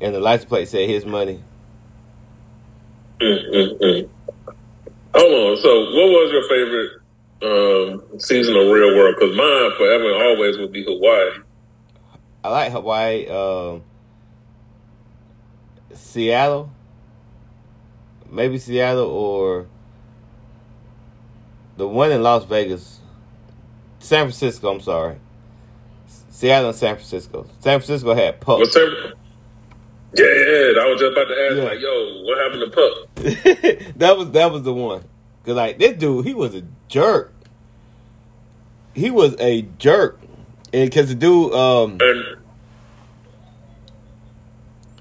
and the license plate said his money. Mm-mm-mm. Hold on. So, what was your favorite um, season of Real World? Because mine, forever and always, would be Hawaii. I like Hawaii, um, Seattle, maybe Seattle or the one in Las Vegas, San Francisco. I'm sorry, Seattle and San Francisco. San Francisco had Pup. What's that? Yeah, yeah. I was just about to ask, Yeah. like, yo, what happened to Pup? that was that was the one. Cause like this dude, he was a jerk. He was a jerk, and cause the dude, um, And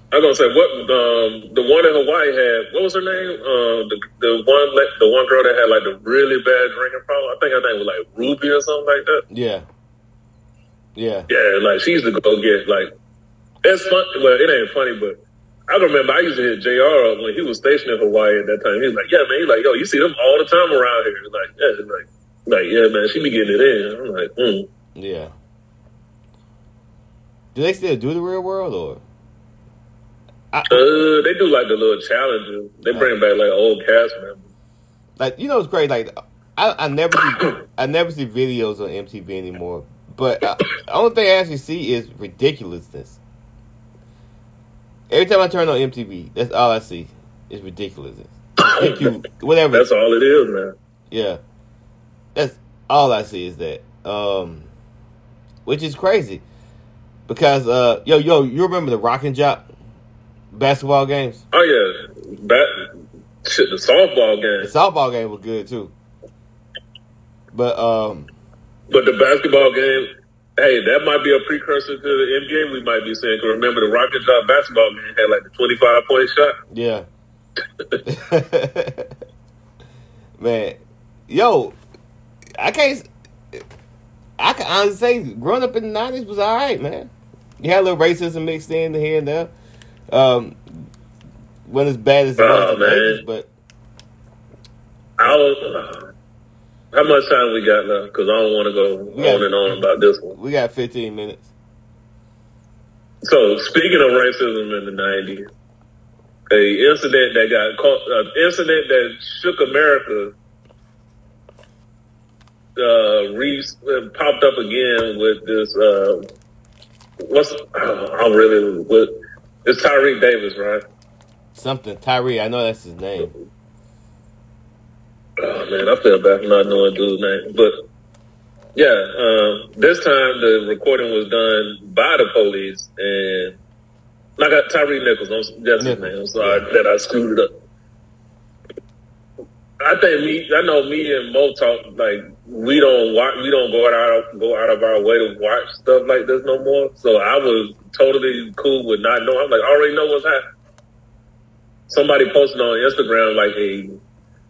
I was gonna say what um, the one in Hawaii had. What was her name? Uh, the the one le- the one girl that had like the really bad drinking problem. I think her name was like Ruby or something like that. yeah, yeah, Yeah, like she used to go get like it's fun. Well, it ain't funny, but I don't remember I used to hit Jr. up when he was stationed in Hawaii at that time. He was like, "Yeah, man." He's like, "Yo, you see them all the time around here." Like, yeah, like, like, yeah, man. She be getting it in. I'm like, mm. yeah. Do they still do the real world or? I, uh, they do like the little challenges. They bring back like old cast members. like you know it's great. Like I, I never see I never see videos on MTV anymore. But uh, the only thing I actually see is ridiculousness. Every time I turn on MTV, that's all I see is ridiculousness. Ridicu- whatever. That's all it is, man. Yeah. That's all I see is that. Um which is crazy. Because uh yo yo, you remember the Rockin' Jock basketball games? Oh yeah, that shit. The softball game. The softball game was good too. But um but the basketball game. Hey, that might be a precursor to the NBA. We might be saying. 'Cause remember, the Rocket Drop basketball game had like the twenty-five point shot. yeah. Man, yo, I can't I can honestly say growing up in the nineties was alright, man. You had a little racism mixed in here and there. Um, when as bad as it Oh, was, in. Vegas, but I was, how much time we got left? Because I don't want to go got- on and on about this one. we got 15 minutes. So speaking of racism in the nineties, a incident that got caught, an incident that shook America, uh, re- uh, popped up again with this. Uh, what's I'm really what? It's Tyreek Davis, right? Something Tyre, I know that's his name. Oh man, I feel bad for not knowing dude's name, but yeah, um, this time the recording was done by the police, and I got Tyre Nichols. I'm, that's his name. I'm sorry that I screwed it up. I think me, I know me and Mo talk like we don't watch, we don't go out go out of our way to watch stuff like this no more. So I was totally cool with not knowing. I'm like, I already know what's happening. Somebody posted on Instagram like a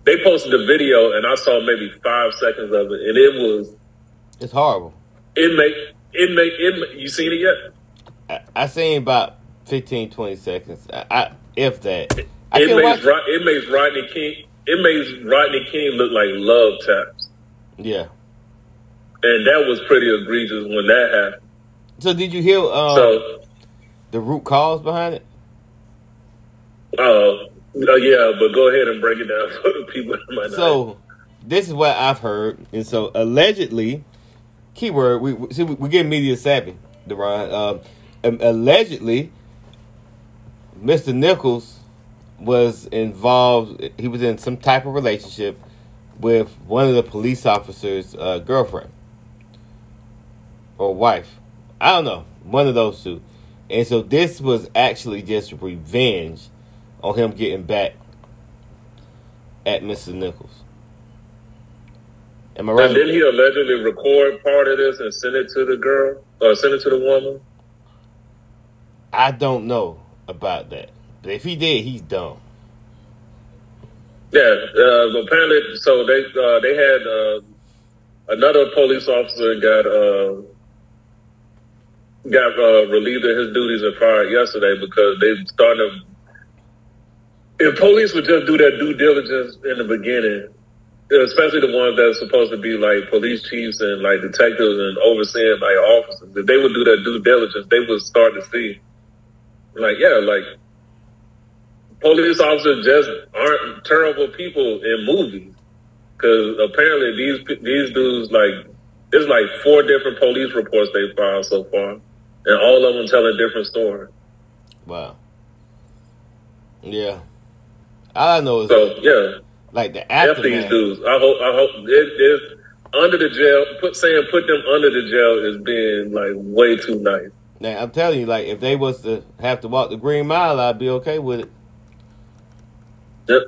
they posted a video and I saw maybe five seconds of it, and it was It's horrible. it make it make it. You seen it yet? I, I seen about 15, 20 seconds. I, I if that. I It can watch. makes Rod- it makes Rodney King it makes Rodney King look like love taps, Yeah. and that was pretty egregious when that happened. So did you hear um, So, the root cause behind it? uh, uh, yeah, but go ahead and break it down for the people that might not. So this is what I've heard, and so allegedly, keyword we we- see we, get media savvy, Derron. Um, um, allegedly, Mr. Nichols was involved. He was in some type of relationship with one of the police officers' uh, girlfriend or wife. I don't know, one of those two. And so this was actually just revenge on him getting back at Mr. Nichols. Am I right? And didn't he allegedly record part of this and send it to the girl or send it to the woman? I don't know about that. But if he did, he's dumb. Yeah, uh, apparently, so they uh, they had uh, another police officer got uh, got uh, relieved of his duties and fired yesterday because they started. If police would just do their due diligence in the beginning, especially the ones that's supposed to be like police chiefs and like detectives and overseeing like officers, if they would do their due diligence, they would start to see, like, yeah, like police officers just aren't terrible people in movies. Because apparently these these dudes like it's like four different police reports they filed so far, and all of them tell a different story. Wow. Yeah. All I know is So yeah, like the F these dudes. I hope I hope it is under the jail. Put saying put them under the jail is being like way too nice. Now I'm telling you, like if they was to have to walk the green mile, I'd be okay with it. Yep.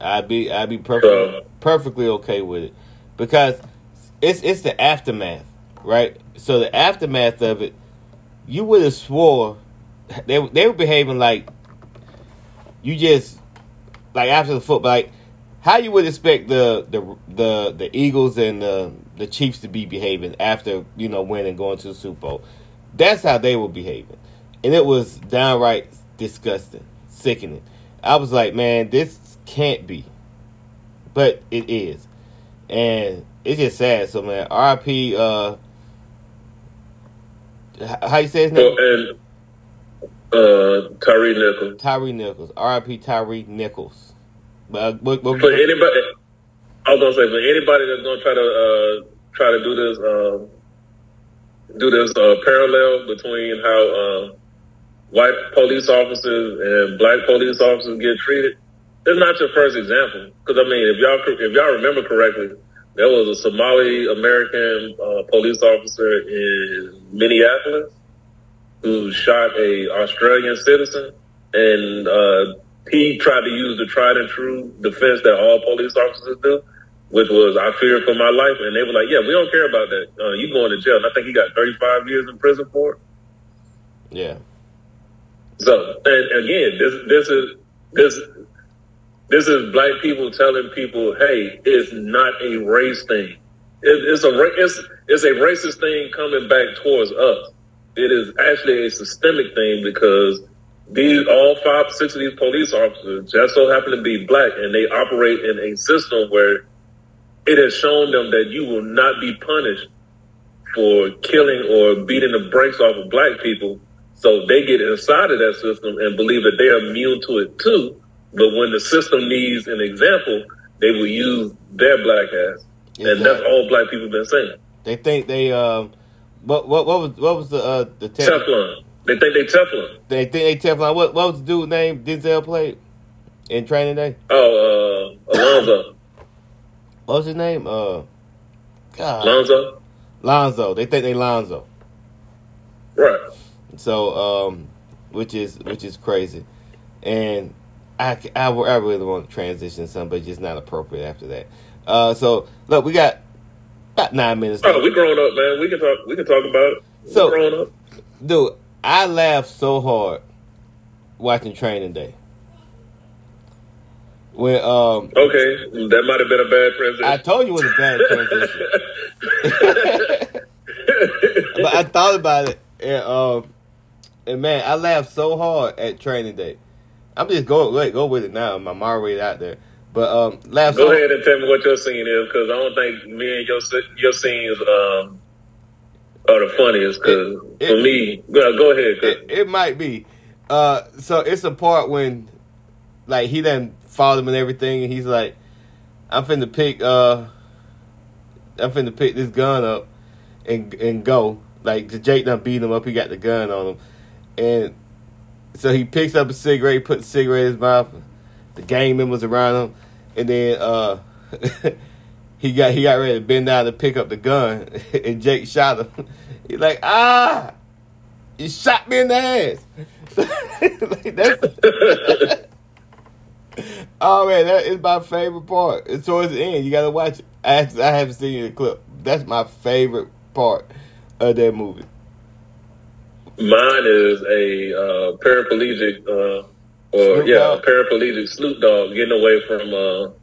I'd be I'd be perfectly So- perfectly okay with it because it's it's the aftermath, right? So the aftermath of it, you would have swore they they were behaving like you just like after the football, like how you would expect the the the the Eagles and the the Chiefs to be behaving after you know winning and going to the Super Bowl. That's how they were behaving, and it was downright disgusting, sickening. I was like, man, this can't be, but it is, and it's just sad. So man, RIP, Uh, how you say his name? So and uh, Tyre Nichols. Tyre Nichols. RIP Tyre Nichols. But uh, what, what, For anybody, I was gonna say for anybody that's gonna try to uh, try to do this um, do this uh, parallel between how uh, white police officers and black police officers get treated. It's not your first example because I mean, if y'all if y'all remember correctly, there was a Somali American uh, police officer in Minneapolis who shot a Australian citizen, and uh, he tried to use the tried and true defense that all police officers do, which was "I fear for my life," and they were like, "Yeah, we don't care about that. Uh, you going to jail?" And I think he got 35 years in prison for it. yeah. So, and again, this this is this this is black people telling people, "Hey, it's not a race thing. It, it's a it's it's a racist thing coming back towards us." it is actually a systemic thing because these all five, six of these police officers just so happen to be black, and they operate in a system where it has shown them that you will not be punished for killing or beating the brakes off of black people. So they get inside of that system and believe that they are immune to it too. But when the system needs an example, they will use their black ass, exactly. and that's all black people been saying. They think they um, what what what was what was the uh the Teflon? They think they Teflon. They think they Teflon. What what was the dude name Denzel played in Training Day? Oh, uh, Alonzo. what was his name? Uh, God. Lonzo. Lonzo. They think they Lonzo. Right. So, um, which is which is crazy, and I, I, I really want to transition some, but just not appropriate after that. Uh, so look, we got about nine minutes. Oh, we grown up, man. We can talk. We can talk about it. We so, grown up, dude. I laughed so hard watching Training Day. When um okay, that might have been a bad transition. I told you it was a bad transition, but I thought about it, and um, and man, I laughed so hard at Training Day. I'm just going wait, go with it now. I'm already out there. But um, laugh. Go ahead and tell me what your scene is, because I don't think me and your your scenes um are the funniest. Because for me, well, go ahead. It, it, might be. Uh, so it's a part when, like, he then followed him and everything, and he's like, "I'm finna pick, uh, I'm finna pick this gun up and and go." Like, Jake done beat him up. He got the gun on him, and so he picks up a cigarette, puts the cigarette in his mouth. The gang members around him, and then uh, he got he got ready to bend down to pick up the gun, and Jake shot him. He's like, ah, you shot me in the ass. like, that's oh man, that is my favorite part. It's towards the end. You gotta watch it. I, I haven't seen the clip. That's my favorite part of that movie. Mine is a uh, paraplegic, uh, or Snoop yeah, dog. paraplegic Snoop Dogg getting away from uh,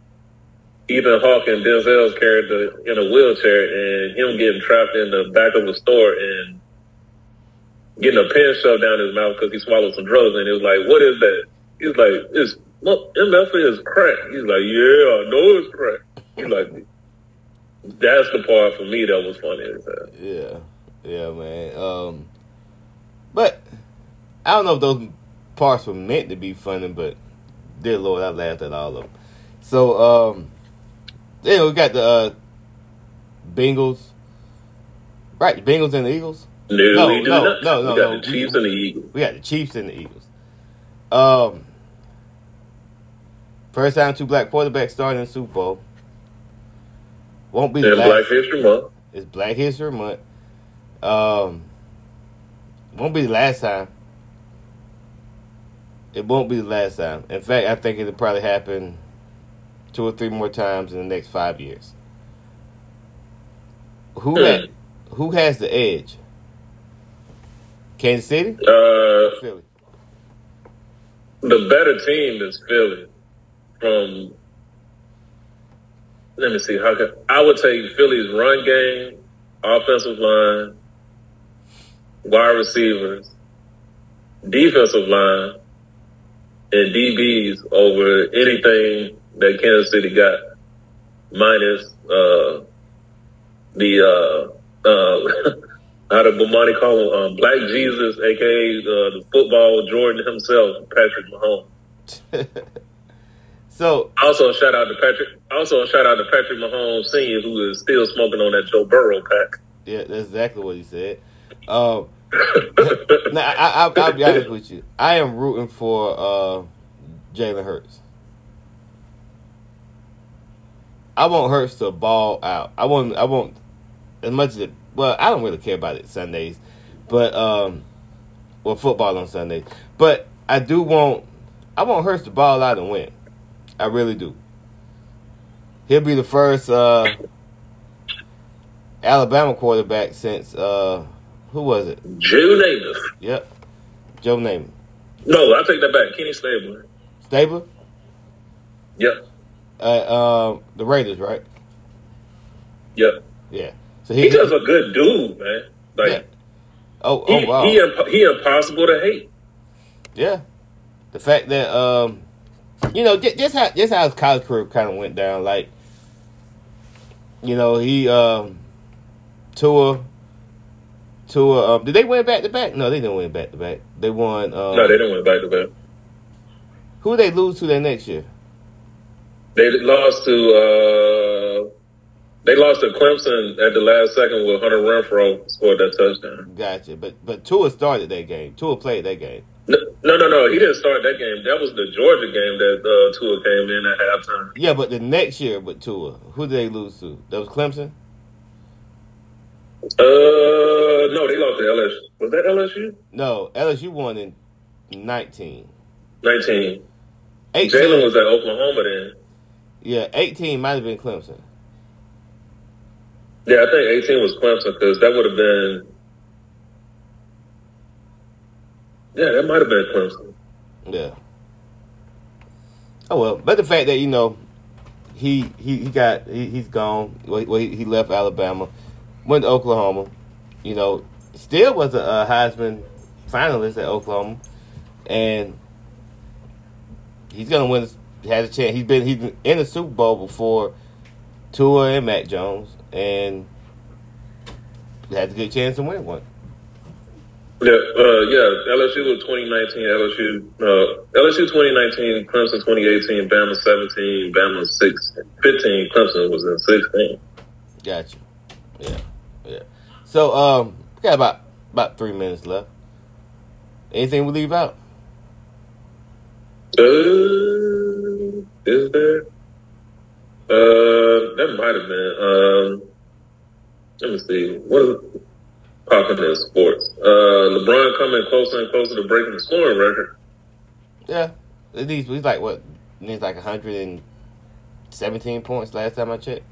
Ethan Hawke and Denzel's character in a wheelchair and him getting trapped in the back of a store and getting a pen shoved down his mouth because he swallowed some drugs. And it was like, what is that? He's like, it's, look, MF is crack. He's like, yeah, I know it's crack. He's like, that's the part for me that was funny. Yeah. Yeah, man. Um, but I don't know if those parts were meant to be funny, but dear Lord, I laughed at all of them. So, um, then we got the uh, Bengals. Right, the Bengals and the Eagles. No, no, no, no, no, no, we got no. the Chiefs we, and the Eagles. We got the Chiefs and the Eagles. Um, first time two black quarterbacks starting in Super Bowl. Won't be last. Black History Month. It's Black History Month. Um, won't be the last time. It won't be the last time. In fact, I think it'll probably happen two or three more times in the next five years. Who hmm. who has the edge? Kansas City? Uh, Philly. The better team is Philly. From let me see how can I would take Philly's run game, offensive line, wide receivers, defensive line, and DBs over anything that Kansas City got, minus uh, the uh, uh, how did Bomani call him? Um, Black Jesus, aka uh, the football Jordan himself, Patrick Mahomes. so also shout out to Patrick. Also shout out to Patrick Mahomes Senior, who is still smoking on that Joe Burrow pack. Yeah, that's exactly what he said. Um, now, I, will be honest with you. I am rooting for uh, Jalen Hurts. I want Hurts to ball out. I want. I want as much as it. Well, I don't really care about it Sundays, but um, well, football on Sundays. But I do want. I want Hurts to ball out and win. I really do. He'll be the first uh, Alabama quarterback since uh, who was it? Joe Namath. Yep. Joe Namath. No, I take that back. Kenny Stabler. Stabler? Yep. Uh, um, the Raiders, right? Yep. Yeah. So he, he does a good dude, man. Like, yeah. Oh, oh He, wow. he, imp- he impossible to hate. Yeah, the fact that um, you know, just, just how just how his college career kind of went down. Like, you know, he um, tour, tour. Um, did they win back to back? No, they didn't win back to back. They won. Um, No, they didn't win back to back. who they lose to that next year? They lost to uh, they lost to Clemson at the last second with Hunter Renfrow scored that touchdown. Gotcha. But but Tua started that game. Tua played that game. No, no, no, no. He didn't start that game. That was the Georgia game that uh, Tua came in at halftime. Yeah, but the next year with Tua, who did they lose to? That was Clemson. Uh, no, they lost to LSU. Was that LSU? No, LSU won in nineteen. Nineteen. 18, Jalen was at Oklahoma then. yeah, eighteen might have been Clemson. Yeah, I think eighteen was Clemson because that would have been. Yeah, that might have been Clemson. Yeah. Oh well, but the fact that you know, he he, he got he, he's gone. Well, he, he left Alabama, went to Oklahoma. You know, still was a, a Heisman finalist at Oklahoma, and he's gonna win. He has a chance. He's been he's been in the Super Bowl before Tua and Mac Jones, and has a good chance to win one. Yeah, uh, yeah. LSU was 2019. LSU, uh, LSU 2019. Clemson 2018. Bama 17. Bama 6. 15. Clemson was in 16. Gotcha. Yeah. So um, we got about about three minutes left. Anything we leave out? Uh, is there? Uh, that might have been. Um, let me see. What is popping in sports? Uh, LeBron coming closer and closer to breaking the scoring record. Yeah, at least he's like what? He's like hundred and seventeen points last time I checked.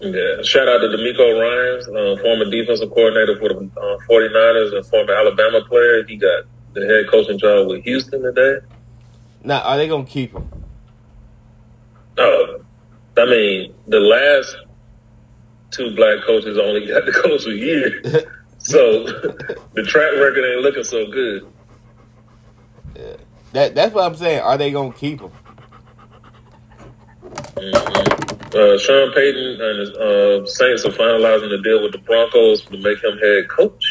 Yeah. Shout out to DeMeco Ryans, uh, former defensive coordinator for the uh, 49ers and former Alabama player. He got the head coaching job with Houston today. Now, are they gonna keep him? Uh, I mean, the last two black coaches only got the coach a year. So the track record ain't looking so good. That that's what I'm saying. Are they gonna keep him? Uh, Sean Payton and his uh, Saints are finalizing the deal with the Broncos to make him head coach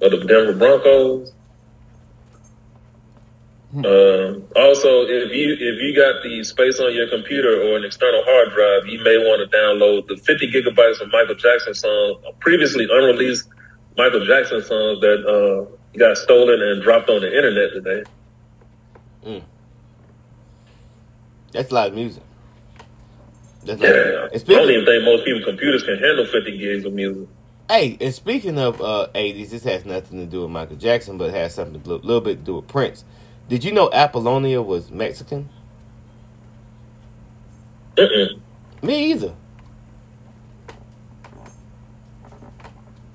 of the Denver Broncos. Um, also, if you if you got the space on your computer or an external hard drive, you may want to download the 50 gigabytes of Michael Jackson songs, previously unreleased Michael Jackson songs that uh, got stolen and dropped on the internet today. That's a lot of music. That's Yeah, like, I don't even think most people computers can handle 50 gigs of music. hey, and speaking of uh, 80s, this has nothing to do with Michael Jackson, but it has something a little bit to do with Prince. Did you know Apollonia was Mexican? Mm-mm. Me either.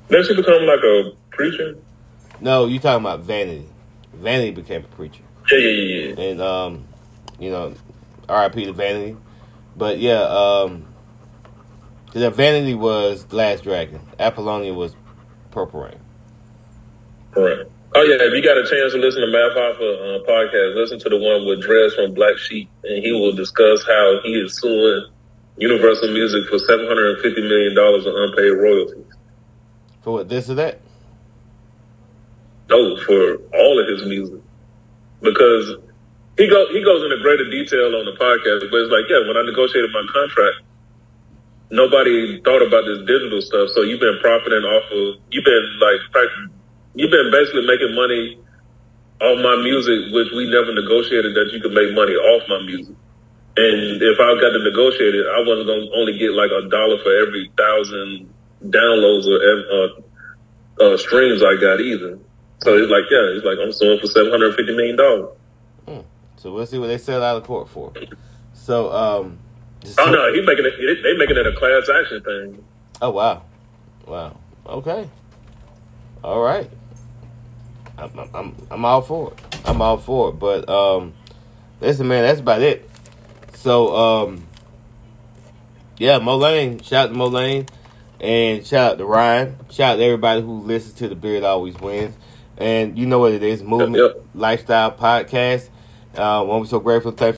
Then she become like a preacher. No, you talking about Vanity. Vanity became a preacher. Yeah, yeah, yeah. and um, you know, R.I.P. to Vanity. But yeah, um, the Vanity was Last Dragon. Apollonia was Purple Rain. Correct. Oh yeah, if you got a chance to listen to Math Hoffa uh, podcast, listen to the one with Dres from Black Sheep, and he will discuss how he is suing Universal Music for seven hundred and fifty million dollars in unpaid royalties. For what this or that? No, for all of his music, because he go he goes into greater detail on the podcast. But it's like, yeah, when I negotiated my contract, nobody thought about this digital stuff. So you've been profiting off of you've been like you've been basically making money off my music, which we never negotiated that you could make money off my music. And if I got to negotiate it, I wasn't to only get like a dollar for every thousand downloads or uh, uh, streams I got either. So it's like, yeah, it's like I'm suing for seven hundred fifty million dollars. So we'll see what they sell out of court for. So, um, Oh no, he's making it. They making it a class action thing. Oh wow, wow. Okay, all right. I'm I'm I'm, all for it. I'm all for it. But um, listen, man, that's about it. So um, yeah, Mulane. Shout out to Mulane. And shout out to Ryan. Shout out to everybody who listens to the Beard Always Wins. And you know what it is, Movement Yep, yep. Lifestyle Podcast. Uh, when we're so grateful, thankful